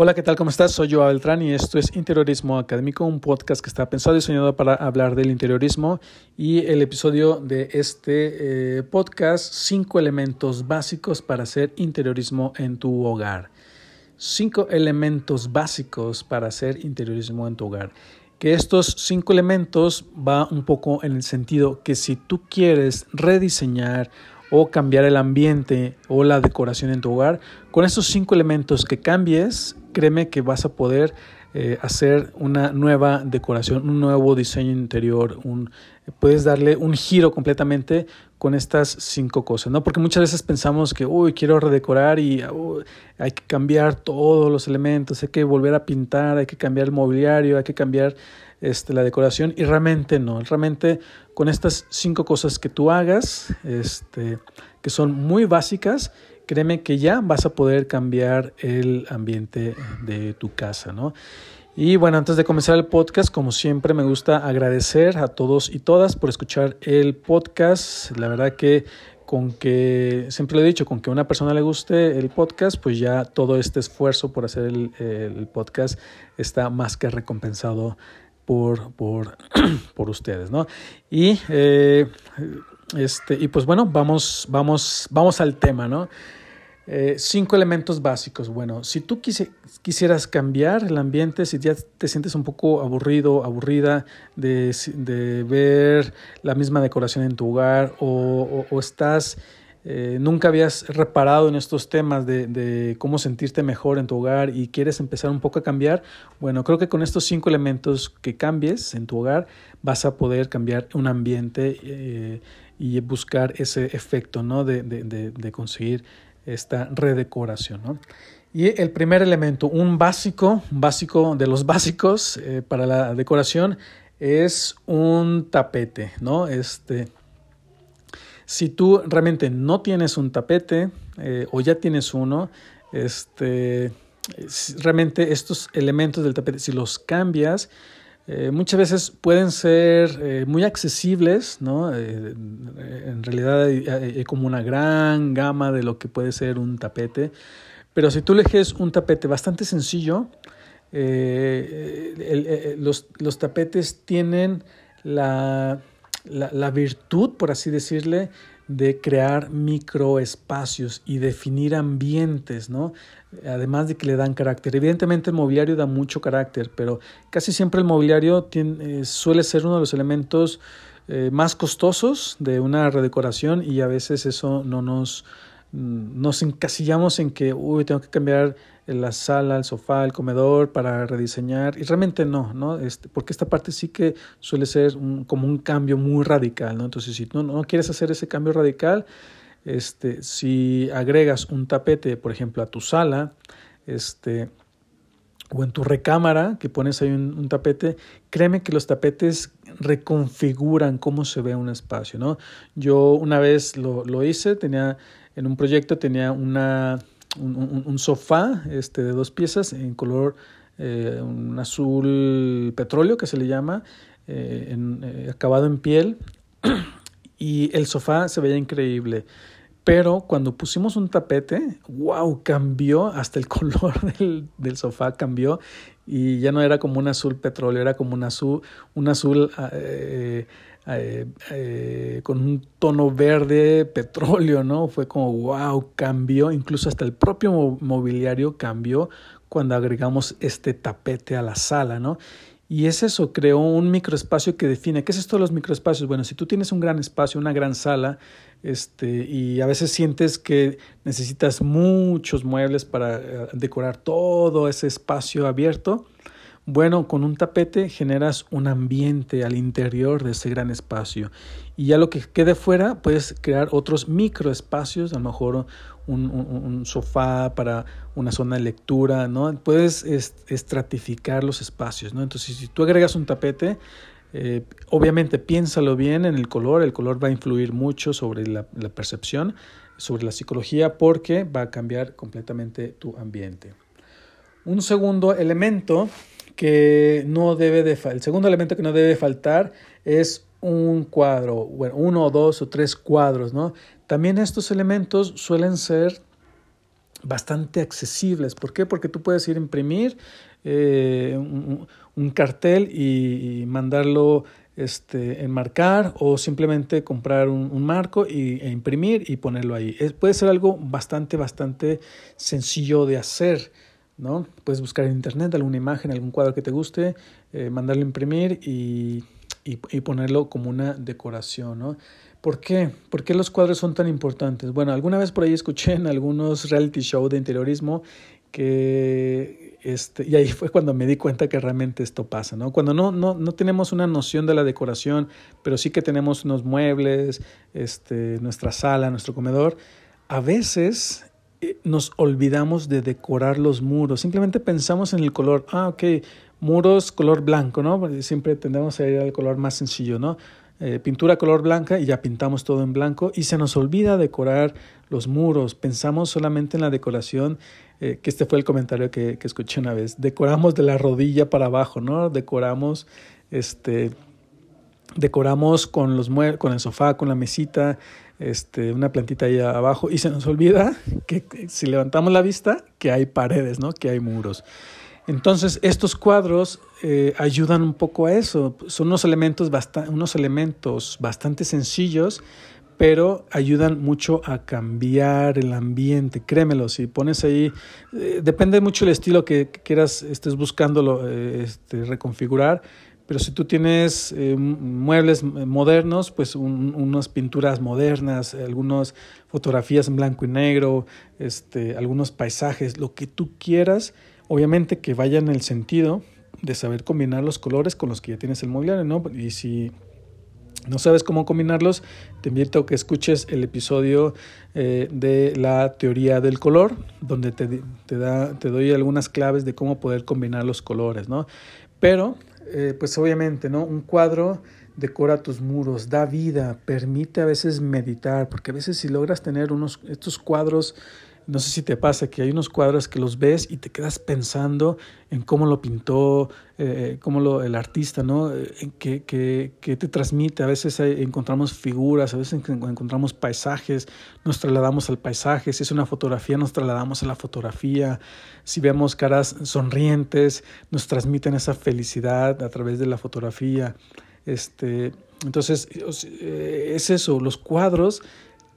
Hola, ¿qué tal? ¿Cómo estás? Soy Joa Beltrán y esto es Interiorismo Académico, un podcast que está pensado y diseñado para hablar del interiorismo y el episodio de este eh, podcast, cinco elementos básicos para hacer interiorismo en tu hogar. Cinco elementos básicos para hacer interiorismo en tu hogar. Que estos cinco elementos va un poco en el sentido que si tú quieres rediseñar o cambiar el ambiente o la decoración en tu hogar, con estos cinco elementos que cambies, créeme que vas a poder eh, hacer una nueva decoración, un nuevo diseño interior, un, puedes darle un giro completamente con estas cinco cosas, ¿no? Porque muchas veces pensamos que, uy, quiero redecorar y hay que cambiar todos los elementos, hay que volver a pintar, hay que cambiar el mobiliario, hay que cambiar este, la decoración y realmente no, realmente con estas cinco cosas que tú hagas, este, que son muy básicas, créeme que ya vas a poder cambiar el ambiente de tu casa, ¿no? Y bueno, antes de comenzar el podcast, como siempre, me gusta agradecer a todos y todas por escuchar el podcast. La verdad que con que, siempre lo he dicho, con que a una persona le guste el podcast, pues ya todo este esfuerzo por hacer el, podcast está más que recompensado por, por, por ustedes, ¿no? Y, eh, este, y pues bueno, vamos, vamos, vamos al tema, ¿no? Eh, cinco elementos básicos. Bueno, si tú quisieras cambiar el ambiente, si ya te sientes un poco aburrido, aburrida de, de ver la misma decoración en tu hogar o, estás eh, nunca habías reparado en estos temas de, cómo sentirte mejor en tu hogar y quieres empezar un poco a cambiar, bueno, creo que con estos cinco elementos que cambies en tu hogar vas a poder cambiar un ambiente eh, y buscar ese efecto ¿no? de, de, conseguir esta redecoración. ¿no? Y el primer elemento, un básico, básico de los básicos eh, para la decoración, es un tapete, ¿no? Este, si tú realmente no tienes un tapete eh, o ya tienes uno, este, realmente estos elementos del tapete, si los cambias, eh, muchas veces pueden ser eh, muy accesibles, ¿no? en realidad hay, como una gran gama de lo que puede ser un tapete, pero si tú eliges un tapete bastante sencillo, los, los tapetes tienen la la, virtud, por así decirle, de crear microespacios y definir ambientes, ¿no? Además de que le dan carácter. Evidentemente el mobiliario da mucho carácter, pero casi siempre el mobiliario eh, suele ser uno de los elementos eh, más costosos de una redecoración y a veces eso no nos, mm, nos encasillamos en que, uy, tengo que cambiar la sala, el sofá, el comedor para rediseñar y realmente no, ¿no? Este, porque esta parte sí que suele ser como un cambio muy radical, ¿no? Entonces, si no, no quieres hacer ese cambio radical, este, si agregas un tapete, por ejemplo, a tu sala, este, o en tu recámara, que pones ahí un, tapete, créeme que los tapetes reconfiguran cómo se ve un espacio, ¿no? Yo una vez lo, lo hice, tenía, en un proyecto tenía una un, sofá este, de dos piezas en color eh, un azul petróleo que se le llama, eh, eh, acabado en piel, y el sofá se veía increíble. Pero cuando pusimos un tapete, wow, cambió, hasta el color del, sofá cambió y ya no era como un azul petróleo, era como un azul, un azul eh, eh, con un tono verde, petróleo, ¿no? Fue como, wow, cambió, incluso hasta el propio mobiliario cambió cuando agregamos este tapete a la sala, ¿no? Y es eso, creó un microespacio que define, ¿qué es esto de los microespacios? Bueno, si tú tienes un gran espacio, una gran sala, este, y a veces sientes que necesitas muchos muebles para eh, decorar todo ese espacio abierto, bueno, con un tapete generas un ambiente al interior de ese gran espacio y ya lo que quede fuera puedes crear otros microespacios, a lo mejor un, sofá para una zona de lectura, ¿no? Puedes estratificar los espacios, ¿no? Entonces, si tú agregas un tapete, eh, obviamente piénsalo bien en el color, el color va a influir mucho sobre la percepción, sobre la psicología, porque va a cambiar completamente tu ambiente. Un segundo elemento que no debe de el segundo elemento que no debe faltar es un cuadro, bueno, uno o dos o tres cuadros, ¿no? También estos elementos suelen ser bastante accesibles. ¿Por qué? Porque tú puedes ir a imprimir eh, un, cartel y, mandarlo este, enmarcar o simplemente comprar un, marco y, e imprimir y ponerlo ahí. puede ser algo bastante, bastante sencillo de hacer. ¿No? Puedes buscar en internet alguna imagen, algún cuadro que te guste, eh, mandarlo a imprimir y, y, ponerlo como una decoración. ¿no? ¿Por qué? ¿Por qué los cuadros son tan importantes? Bueno, alguna vez por ahí escuché en algunos reality shows de interiorismo que este, y ahí fue cuando me di cuenta que realmente esto pasa, ¿no? Cuando no, no, no tenemos una noción de la decoración, pero sí que tenemos unos muebles, este, nuestra sala, nuestro comedor, a veces nos olvidamos de decorar los muros, simplemente pensamos en el color, ah, ok, muros color blanco, ¿no? Siempre tendemos a ir al color más sencillo, ¿no? Eh, pintura color blanca y ya pintamos todo en blanco y se nos olvida decorar los muros. Pensamos solamente en la decoración, eh, que este fue el comentario que, que, escuché una vez. Decoramos de la rodilla para abajo, ¿no? Decoramos, este, decoramos con los con el sofá, con la mesita, este, una plantita ahí abajo y se nos olvida que si levantamos la vista, que hay paredes, ¿no? Que hay muros. Entonces, estos cuadros eh, ayudan un poco a eso. Son unos elementos, unos elementos bastante sencillos, pero ayudan mucho a cambiar el ambiente. Créemelo, si pones ahí, eh, depende mucho del estilo que, quieras, estés buscando eh, este, reconfigurar. Pero si tú tienes muebles modernos, pues unas pinturas modernas, algunas fotografías en blanco y negro, este, algunos paisajes, lo que tú quieras, Obviamente que vaya en el sentido de saber combinar los colores con los que ya tienes el mobiliario, ¿no? Y si no sabes cómo combinarlos, te invito a que escuches el episodio eh, de la teoría del color, donde te, te, da, te doy algunas claves de cómo poder combinar los colores, ¿no? Pero, eh, pues obviamente, ¿no? Un cuadro decora tus muros, da vida, permite a veces meditar, porque a veces si logras tener unos, estos cuadros no sé si te pasa que hay unos cuadros que los ves y te quedas pensando en cómo lo pintó, eh, cómo lo, el artista, ¿no? Eh, que, te transmite. A veces encontramos figuras, a veces encontramos paisajes, nos trasladamos al paisaje. Si es una fotografía, nos trasladamos a la fotografía. Si vemos caras sonrientes, nos transmiten esa felicidad a través de la fotografía. Este, entonces, eh, es eso, los cuadros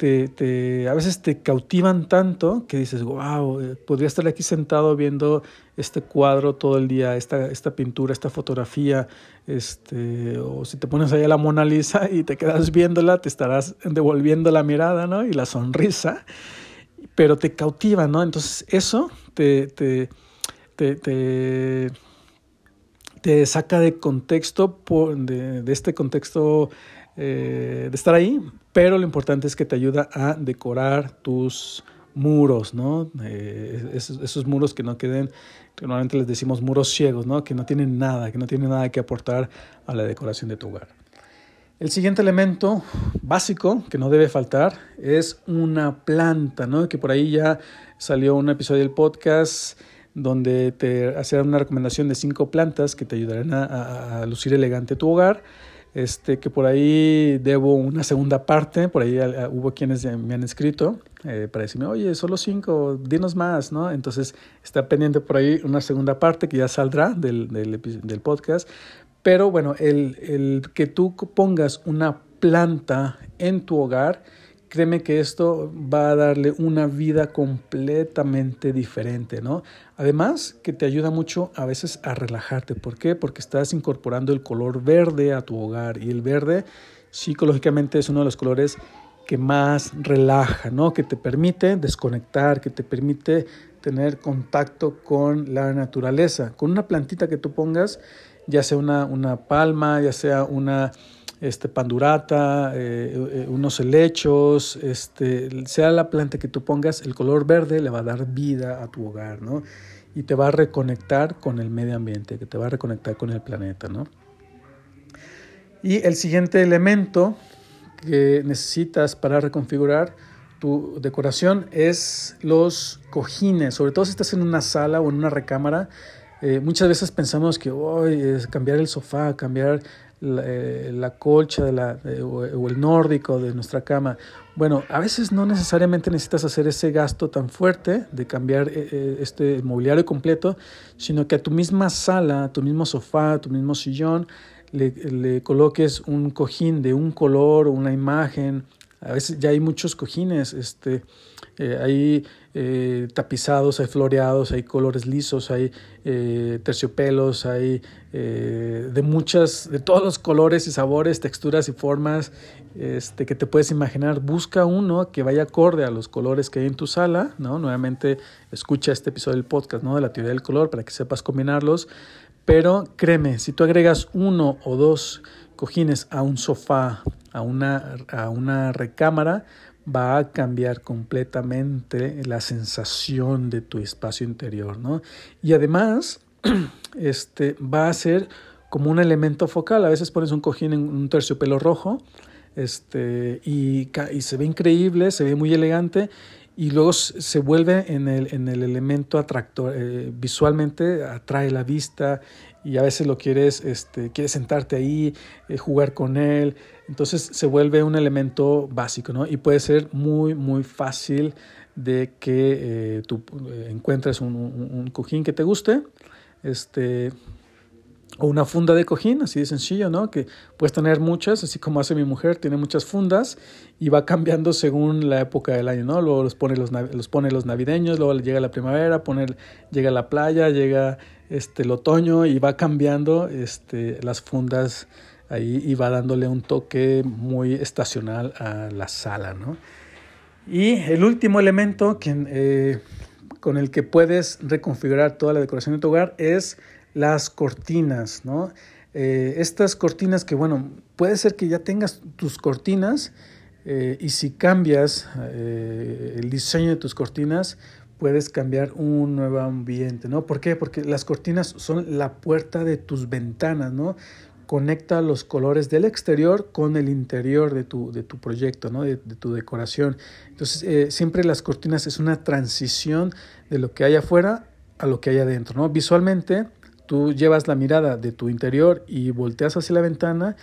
te, a veces te cautivan tanto que dices, wow, eh, podría estar aquí sentado viendo este cuadro todo el día, esta, esta pintura, esta fotografía, este, o si te pones ahí a la Mona Lisa y te quedas viéndola, te estarás devolviendo la mirada, ¿no? Y la sonrisa, pero te cautiva, ¿no? Entonces eso te, te, te, te, saca de contexto, de este contexto eh, de estar ahí, pero lo importante es que te ayuda a decorar tus muros, ¿no? Eh, esos, muros que no queden, que normalmente les decimos muros ciegos, ¿no? Que no tienen nada, que no tienen nada que aportar a la decoración de tu hogar. El siguiente elemento básico que no debe faltar es una planta, ¿no? Que por ahí ya salió un episodio del podcast donde te hacía una recomendación de cinco plantas que te ayudarán a lucir elegante tu hogar este, que por ahí debo una segunda parte, por ahí ah, hubo quienes me han escrito eh, para decirme, oye, solo cinco, dinos más, ¿no? Entonces está pendiente por ahí una segunda parte que ya saldrá del, del, del podcast, pero bueno, el, el que tú pongas una planta en tu hogar, créeme que esto va a darle una vida completamente diferente, ¿no? Además, que te ayuda mucho a veces a relajarte. ¿Por qué? Porque estás incorporando el color verde a tu hogar y el verde psicológicamente es uno de los colores que más relaja, ¿no? Que te permite desconectar, que te permite tener contacto con la naturaleza. Con una plantita que tú pongas, ya sea una, una palma, ya sea una este, pandurata, eh, eh, unos helechos, este, sea la planta que tú pongas, el color verde le va a dar vida a tu hogar, ¿no? Y te va a reconectar con el medio ambiente, que te va a reconectar con el planeta, ¿no? Y el siguiente elemento que necesitas para reconfigurar tu decoración es los cojines, sobre todo si estás en una sala o en una recámara. Eh, muchas veces pensamos que cambiar el sofá, cambiar la, eh, colcha de la, o, el nórdico de nuestra cama. Bueno, a veces no necesariamente necesitas hacer ese gasto tan fuerte de cambiar eh, eh, este mobiliario completo, sino que a tu misma sala, a tu mismo sofá, a tu mismo sillón, le, le coloques un cojín de un color una imagen. A veces ya hay muchos cojines, este, eh, hay eh, tapizados, hay floreados, hay colores lisos, hay eh, terciopelos, hay de muchas, de todos los colores y sabores, texturas y formas este, que te puedes imaginar. Busca uno que vaya acorde a los colores que hay en tu sala, ¿no? Nuevamente escucha este episodio del podcast, ¿no? De la teoría del color para que sepas combinarlos. Pero créeme, si tú agregas uno o dos cojines a un sofá, a una, a una recámara, va a cambiar completamente la sensación de tu espacio interior, ¿no? Y además, este, va a ser como un elemento focal. A veces pones un cojín en un terciopelo rojo este, y, y se ve increíble, se ve muy elegante y luego se vuelve en el, en el elemento atractor, eh, visualmente atrae la vista y a veces lo quieres, este, quieres sentarte ahí, eh, jugar con él, entonces se vuelve un elemento básico, ¿no? Y puede ser muy, muy fácil de que eh, tú encuentres un, un, cojín que te guste, este, o una funda de cojín, así de sencillo, ¿no? Que puedes tener muchas, así como hace mi mujer, tiene muchas fundas y va cambiando según la época del año, ¿no? Luego los pone los, los, pone los navideños, luego llega la primavera, pone, llega la playa, llega este, el otoño y va cambiando este, las fundas ahí y va dándole un toque muy estacional a la sala, ¿no? Y el último elemento que, eh, con el que puedes reconfigurar toda la decoración de tu hogar es las cortinas, ¿no? Eh, estas cortinas que, bueno, puede ser que ya tengas tus cortinas eh, y si cambias eh, el diseño de tus cortinas, puedes cambiar un nuevo ambiente, ¿no? ¿Por qué? Porque las cortinas son la puerta de tus ventanas, ¿no? Conecta los colores del exterior con el interior de tu, de tu proyecto, ¿no? de, de tu decoración. Entonces, siempre las cortinas es una transición de lo que hay afuera a lo que hay adentro, ¿no? Visualmente, Tú llevas la mirada de tu interior y volteas hacia la ventana,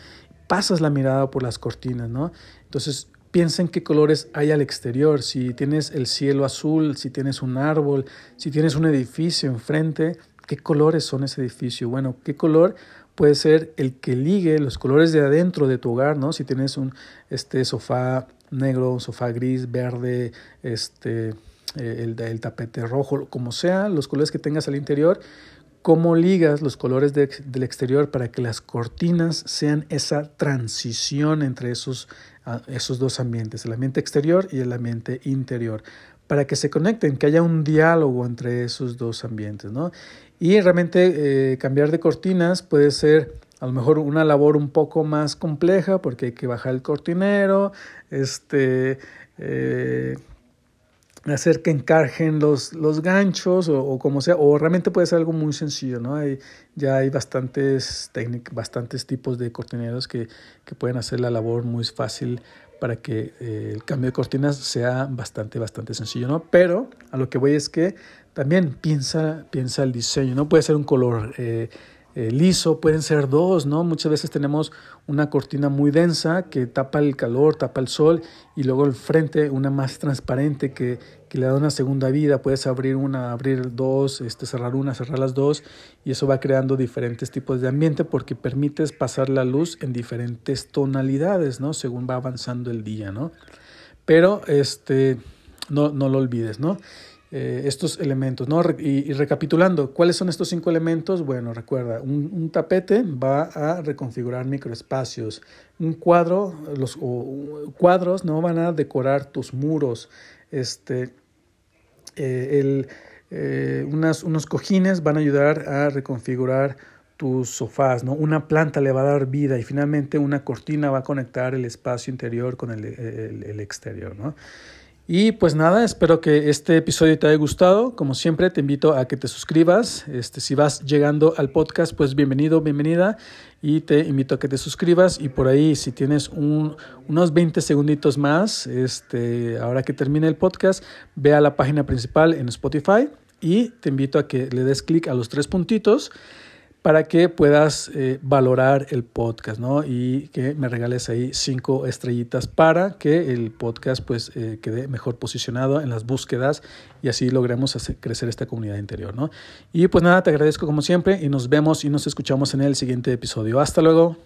pasas la mirada por las cortinas, ¿no? Entonces piensa en qué colores hay al exterior, si tienes el cielo azul, si tienes un árbol, si tienes un edificio enfrente, ¿qué colores son ese edificio? Bueno, ¿qué color puede ser el que ligue los colores de adentro de tu hogar, ¿no? Si tienes un este sofá negro, sofá gris, verde, este eh, el, el tapete rojo, como sea, los colores que tengas al interior, cómo ligas los colores del exterior para que las cortinas sean esa transición entre esos, esos dos ambientes, el ambiente exterior y el ambiente interior, para que se conecten, que haya un diálogo entre esos dos ambientes. ¿no? Y realmente eh, cambiar de cortinas puede ser a lo mejor una labor un poco más compleja porque hay que bajar el cortinero, este, eh, hacer que encargen los, los ganchos o, como sea, o realmente puede ser algo muy sencillo, ¿no? Hay, ya hay bastantes técnicas, bastantes tipos de cortineros que, que, pueden hacer la labor muy fácil para que eh, el cambio de cortinas sea bastante, bastante sencillo, ¿no? Pero a lo que voy es que también piensa, piensa el diseño, no puede ser un color eh, eh, liso, pueden ser dos, ¿no? Muchas veces tenemos una cortina muy densa que tapa el calor, tapa el sol y luego el frente una más transparente que, que le da una segunda vida. Puedes abrir una, abrir dos, este, cerrar una, cerrar las dos y eso va creando diferentes tipos de ambiente porque permites pasar la luz en diferentes tonalidades, ¿no? Según va avanzando el día, ¿no? Pero este, no, no lo olvides, ¿no? Eh, estos elementos. ¿no? Y, recapitulando, ¿cuáles son estos cinco elementos? Bueno, recuerda, un, tapete va a reconfigurar microespacios. Un cuadro, los cuadros no van a decorar tus muros. Este, eh, el, eh, unos cojines van a ayudar a reconfigurar tus sofás, ¿no? Una planta le va a dar vida y finalmente una cortina va a conectar el espacio interior con el, el, el exterior, ¿no? Y pues nada, espero que este episodio te haya gustado. Como siempre, te invito a que te suscribas. Este, si vas llegando al podcast, pues bienvenido, bienvenida. Y te invito a que te suscribas. Y por ahí, si tienes un, unos 20 segunditos más, este, ahora que termine el podcast, ve a la página principal en Spotify. Y te invito a que le des clic a los tres puntitos para que puedas eh, valorar el podcast, ¿no? Y que me regales ahí cinco estrellitas para que el podcast pues eh, quede mejor posicionado en las búsquedas y así logremos crecer esta comunidad interior, ¿no? Y pues nada, te agradezco como siempre y nos vemos y nos escuchamos en el siguiente episodio. Hasta luego.